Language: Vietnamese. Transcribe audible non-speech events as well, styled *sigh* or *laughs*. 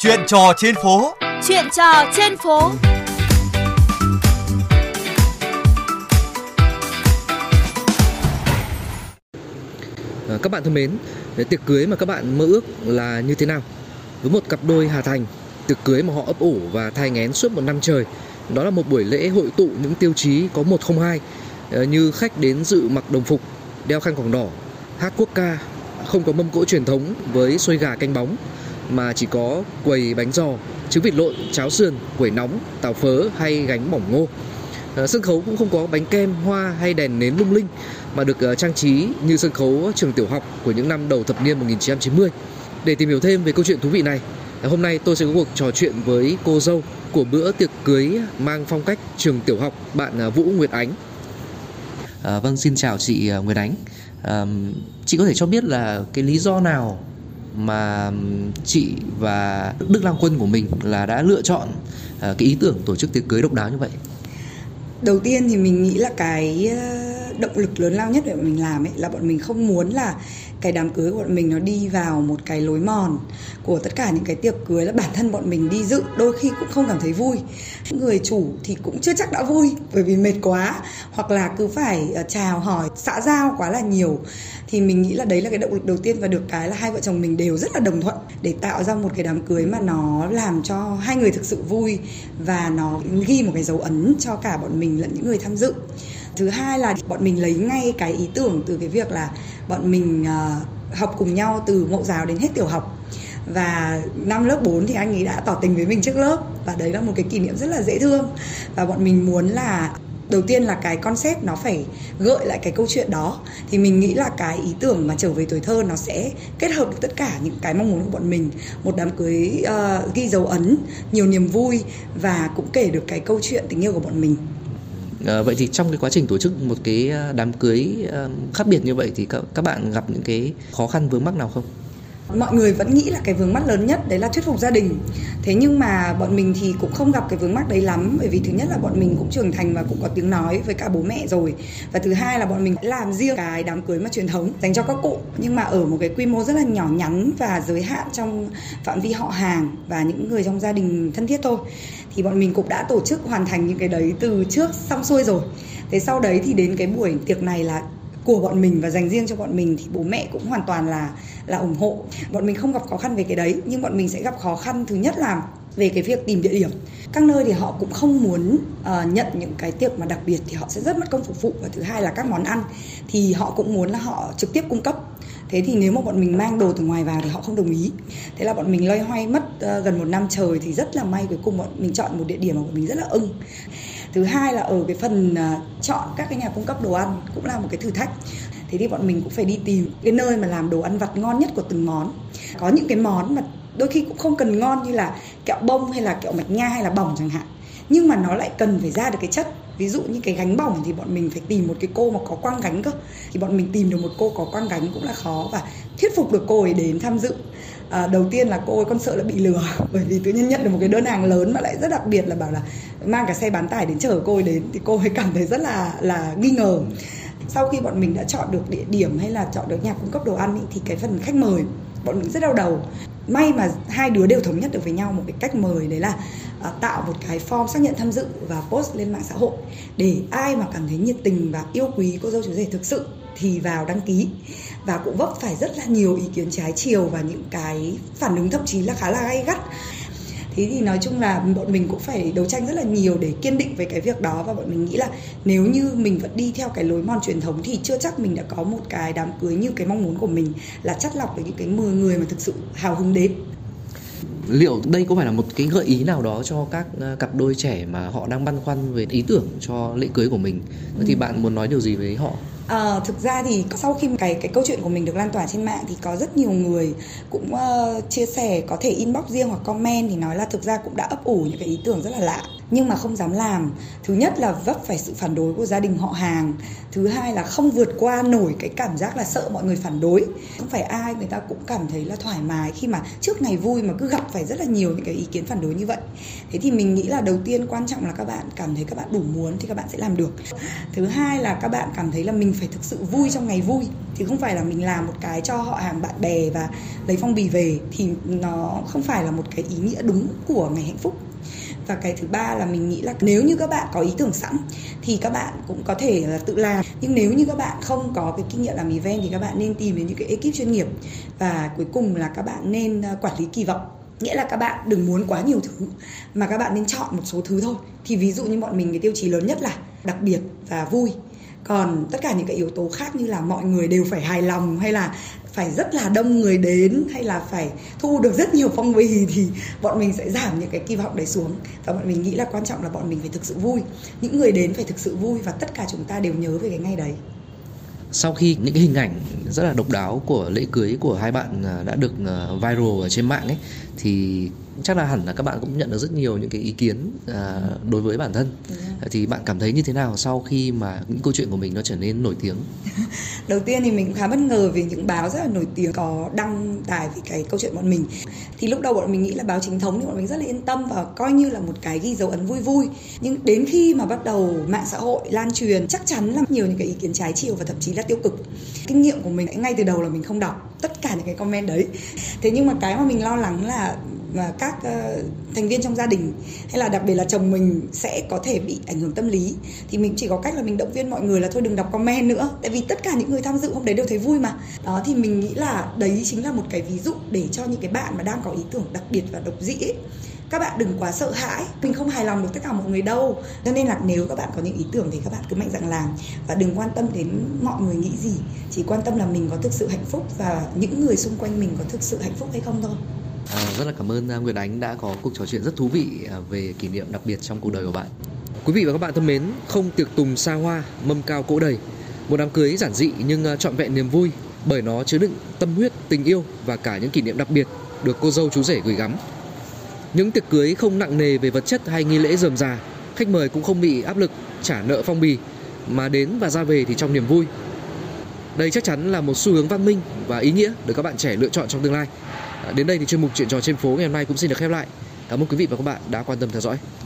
Chuyện trò trên phố. Chuyện trò trên phố. À, các bạn thân mến, tiệc cưới mà các bạn mơ ước là như thế nào? Với một cặp đôi Hà Thành, tiệc cưới mà họ ấp ủ và thai nghén suốt một năm trời, đó là một buổi lễ hội tụ những tiêu chí có một không hai ờ, như khách đến dự mặc đồng phục, đeo khăn quàng đỏ, hát quốc ca, không có mâm cỗ truyền thống với xôi gà canh bóng mà chỉ có quầy bánh giò, trứng vịt lộn, cháo sườn, quẩy nóng, tàu phớ hay gánh mỏng ngô. Ờ, sân khấu cũng không có bánh kem, hoa hay đèn nến lung linh mà được ờ, trang trí như sân khấu trường tiểu học của những năm đầu thập niên 1990. Để tìm hiểu thêm về câu chuyện thú vị này, ờ, hôm nay tôi sẽ có cuộc trò chuyện với cô dâu của bữa tiệc cưới mang phong cách trường tiểu học bạn Vũ Nguyệt Ánh. À, vâng, xin chào chị Nguyệt Ánh. À, chị có thể cho biết là cái lý do nào mà chị và Đức Lang Quân của mình là đã lựa chọn ờ, cái ý tưởng tổ chức tiệc cưới độc đáo như vậy? Đầu tiên thì mình nghĩ là cái ờ, động lực lớn lao nhất để bọn mình làm ấy, là bọn mình không muốn là cái đám cưới của bọn mình nó đi vào một cái lối mòn của tất cả những cái tiệc cưới là bản thân bọn mình đi dự, đôi khi cũng không cảm thấy vui. Người chủ thì cũng chưa chắc đã vui bởi vì mệt quá, hoặc là cứ phải ờ, chào hỏi, xã giao quá là nhiều. Thì mình nghĩ là đấy là cái động lực đầu tiên và được cái là hai vợ chồng mình đều rất là đồng thuận để tạo ra một cái đám cưới mà nó làm cho hai người thực sự vui và nó ghi một cái dấu ấn cho cả bọn mình lẫn những người tham dự thứ hai là bọn mình lấy ngay cái ý tưởng từ cái việc là bọn mình uh, học cùng nhau từ mẫu giáo đến hết tiểu học. Và năm lớp 4 thì anh ấy đã tỏ tình với mình trước lớp và đấy là một cái kỷ niệm rất là dễ thương. Và bọn mình muốn là đầu tiên là cái concept nó phải gợi lại cái câu chuyện đó. Thì mình nghĩ là cái ý tưởng mà trở về tuổi thơ nó sẽ kết hợp được tất cả những cái mong muốn của bọn mình. Một đám cưới uh, ghi dấu ấn nhiều niềm vui và cũng kể được cái câu chuyện tình yêu của bọn mình. À, vậy thì trong cái quá trình tổ chức một cái ờ, đám cưới ờ, khác biệt như vậy thì các, các bạn gặp những cái khó khăn vướng mắc nào không? Mọi người vẫn nghĩ là cái vướng mắt lớn nhất đấy là thuyết phục gia đình. Thế nhưng mà bọn mình thì cũng không gặp cái vướng mắt đấy lắm, bởi vì thứ nhất là bọn mình cũng trưởng thành và cũng có tiếng nói với cả bố mẹ rồi. Và thứ hai là bọn mình làm riêng cái đám cưới mà truyền thống dành cho các cụ. Nhưng mà ở một cái quy mô rất là nhỏ nhắn và giới hạn trong phạm vi họ hàng và những người trong gia đình thân thiết thôi, thì bọn mình cũng đã tổ chức hoàn thành những cái đấy từ trước xong xuôi rồi. Thế sau đấy thì đến cái buổi tiệc này là của bọn mình và dành riêng cho bọn mình thì bố mẹ cũng hoàn toàn là là ủng hộ. Bọn mình không gặp khó khăn về cái đấy nhưng bọn mình sẽ gặp khó khăn thứ nhất là về cái việc tìm địa điểm. Các nơi thì họ cũng không muốn uh, nhận những cái tiệc mà đặc biệt thì họ sẽ rất mất công phục vụ. Và thứ hai là các món ăn thì họ cũng muốn là họ trực tiếp cung cấp. Thế thì nếu mà bọn mình mang đồ từ ngoài vào thì họ không đồng ý. Thế là bọn mình loay hoay mất uh, gần một năm trời thì rất là may cuối cùng bọn mình chọn một địa điểm mà bọn mình rất là ưng thứ hai là ở cái phần à, chọn các cái nhà cung cấp đồ ăn cũng là một cái thử thách. Thế thì bọn mình cũng phải đi tìm cái nơi mà làm đồ ăn vặt ngon nhất của từng món. Có những cái món mà đôi khi cũng không cần ngon như là kẹo bông hay là kẹo mạch nha hay là bỏng chẳng hạn, nhưng mà nó lại cần phải ra được cái chất ví dụ như cái gánh bỏng thì bọn mình phải tìm một cái cô mà có quang gánh cơ. Thì bọn mình tìm được một cô có quang gánh cũng là khó và thuyết phục được cô ấy đến tham dự. À, đầu tiên là cô ấy con sợ là bị lừa *laughs* bởi vì tự nhiên nhận được một cái đơn hàng lớn mà lại rất đặc biệt là bảo là mang cả xe bán tải đến chở cô ấy đến. Thì cô ấy cảm thấy rất là là nghi ngờ. Sau khi bọn mình đã chọn được địa điểm hay là chọn được nhà cung cấp đồ ăn ý, thì cái phần khách mời bọn mình rất đau đầu may mà hai đứa đều thống nhất được với nhau một cái cách mời đấy là uh, tạo một cái form xác nhận tham dự và post lên mạng xã hội. Để ai mà cảm thấy nhiệt tình và yêu quý cô dâu chú rể thực sự thì vào đăng ký. Và cũng vấp phải rất là nhiều ý kiến trái chiều và những cái phản ứng thậm chí là khá là gay gắt thế thì nói chung là bọn mình cũng phải đấu tranh rất là nhiều để kiên định về cái việc đó. Và bọn mình nghĩ là nếu như mình vẫn đi theo cái lối mòn truyền thống thì chưa chắc mình đã có một cái đám cưới như cái mong muốn của mình là chắt lọc với những cái 10 người mà thực sự hào hứng đến liệu đây có phải là một cái gợi ý nào đó cho các ờ, cặp đôi trẻ mà họ đang băn khoăn về ý tưởng cho lễ cưới của mình? Ừ. thì bạn muốn nói điều gì với họ? À, thực ra thì sau khi cái cái câu chuyện của mình được lan tỏa trên mạng thì có rất nhiều người cũng uh, chia sẻ có thể inbox riêng hoặc comment thì nói là thực ra cũng đã ấp ủ những cái ý tưởng rất là lạ nhưng mà không dám làm. Thứ nhất là vấp phải sự phản đối của gia đình họ hàng. Thứ hai là không vượt qua nổi cái cảm giác là sợ mọi người phản đối. Không phải ai người ta cũng cảm thấy là thoải mái khi mà trước ngày vui mà cứ gặp phải rất là nhiều những cái ý kiến phản đối như vậy. Thế thì mình nghĩ là đầu tiên quan trọng là các bạn cảm thấy các bạn đủ muốn thì các bạn sẽ làm được. Thứ hai là các bạn cảm thấy là mình phải thực sự vui trong ngày vui. Thì không phải là mình làm một cái cho họ hàng bạn bè và lấy phong bì về thì nó không phải là một cái ý nghĩa đúng của ngày hạnh phúc và cái thứ ba là mình nghĩ là nếu như các bạn có ý tưởng sẵn thì các bạn cũng có thể là tự làm. Nhưng nếu như các bạn không có cái kinh nghiệm làm event thì các bạn nên tìm đến những cái ekip chuyên nghiệp. Và cuối cùng là các bạn nên ờ, quản lý kỳ vọng. Nghĩa là các bạn đừng muốn quá nhiều thứ, mà các bạn nên chọn một số thứ thôi. Thì ví dụ như bọn mình, cái tiêu chí lớn nhất là đặc biệt và vui. Còn tất cả những cái yếu tố khác như là mọi người đều phải hài lòng hay là phải rất là đông người đến hay là phải thu được rất nhiều phong bì *laughs* thì bọn mình sẽ giảm những cái kỳ vọng đấy xuống. Và bọn mình nghĩ là quan trọng là bọn mình phải thực sự vui. Những người đến phải thực sự vui và tất cả chúng ta đều nhớ về cái ngày đấy. Sau khi những cái hình ảnh rất là độc đáo của lễ cưới của hai bạn à, đã được à, viral ở trên mạng ấy, thì chắc là hẳn là các bạn cũng nhận được rất nhiều những cái ý kiến à, đối với bản thân. Thì bạn cảm thấy như thế nào sau khi mà những câu chuyện của mình nó trở nên nổi tiếng? *laughs* Đầu tiên thì mình cũng khá bất ngờ vì những báo rất là nổi tiếng có đăng tải về cái câu chuyện bọn mình. Thì lúc đầu bọn mình nghĩ là báo chính thống thì bọn mình rất là yên tâm và coi như là một cái ghi dấu ấn vui vui. Nhưng đến khi mà bắt đầu mạng xã hội lan truyền chắc chắn là nhiều những cái ý kiến trái chiều và thậm chí là tiêu cực. Kinh nghiệm của mình ngay từ đầu là mình không đọc tất cả những cái comment đấy. Thế nhưng mà cái mà mình lo lắng là và các uh, thành viên trong gia đình hay là đặc biệt là chồng mình sẽ có thể bị ảnh hưởng tâm lý. Thì mình chỉ có cách là mình động viên mọi người là thôi đừng đọc comment nữa tại vì tất cả những người tham dự hôm đấy đều thấy vui mà. Đó thì mình nghĩ là đấy chính là một cái ví dụ để cho những cái bạn mà đang có ý tưởng đặc biệt và độc dĩ ấy, các bạn đừng quá sợ hãi. Mình không hài lòng được tất cả mọi người đâu. Cho nên là nếu các bạn có những ý tưởng thì các bạn cứ mạnh dạn làm và đừng quan tâm đến mọi người nghĩ gì. Chỉ quan tâm là mình có thực sự hạnh phúc và những người xung quanh mình có thực sự hạnh phúc hay không thôi. À, rất là cảm ơn à, Nguyệt Ánh đã có cuộc trò chuyện rất thú vị à, về kỷ niệm đặc biệt trong cuộc đời của bạn. Quý vị và các bạn thân mến, không tiệc tùng xa hoa, mâm cao cỗ đầy. Một đám cưới giản dị nhưng à, trọn vẹn niềm vui bởi nó chứa đựng tâm huyết, tình yêu và cả những kỷ niệm đặc biệt được cô dâu chú rể gửi gắm. Những tiệc cưới không nặng nề về vật chất hay nghi lễ rườm rà, khách mời cũng không bị áp lực trả nợ phong bì mà đến và ra về thì trong niềm vui. Đây chắc chắn là một xu hướng văn minh và ý nghĩa được các bạn trẻ lựa chọn trong tương lai. Đến đây thì chuyên mục chuyện trò trên phố ngày hôm nay cũng xin được khép lại. Cảm ơn quý vị và các bạn đã quan tâm theo dõi.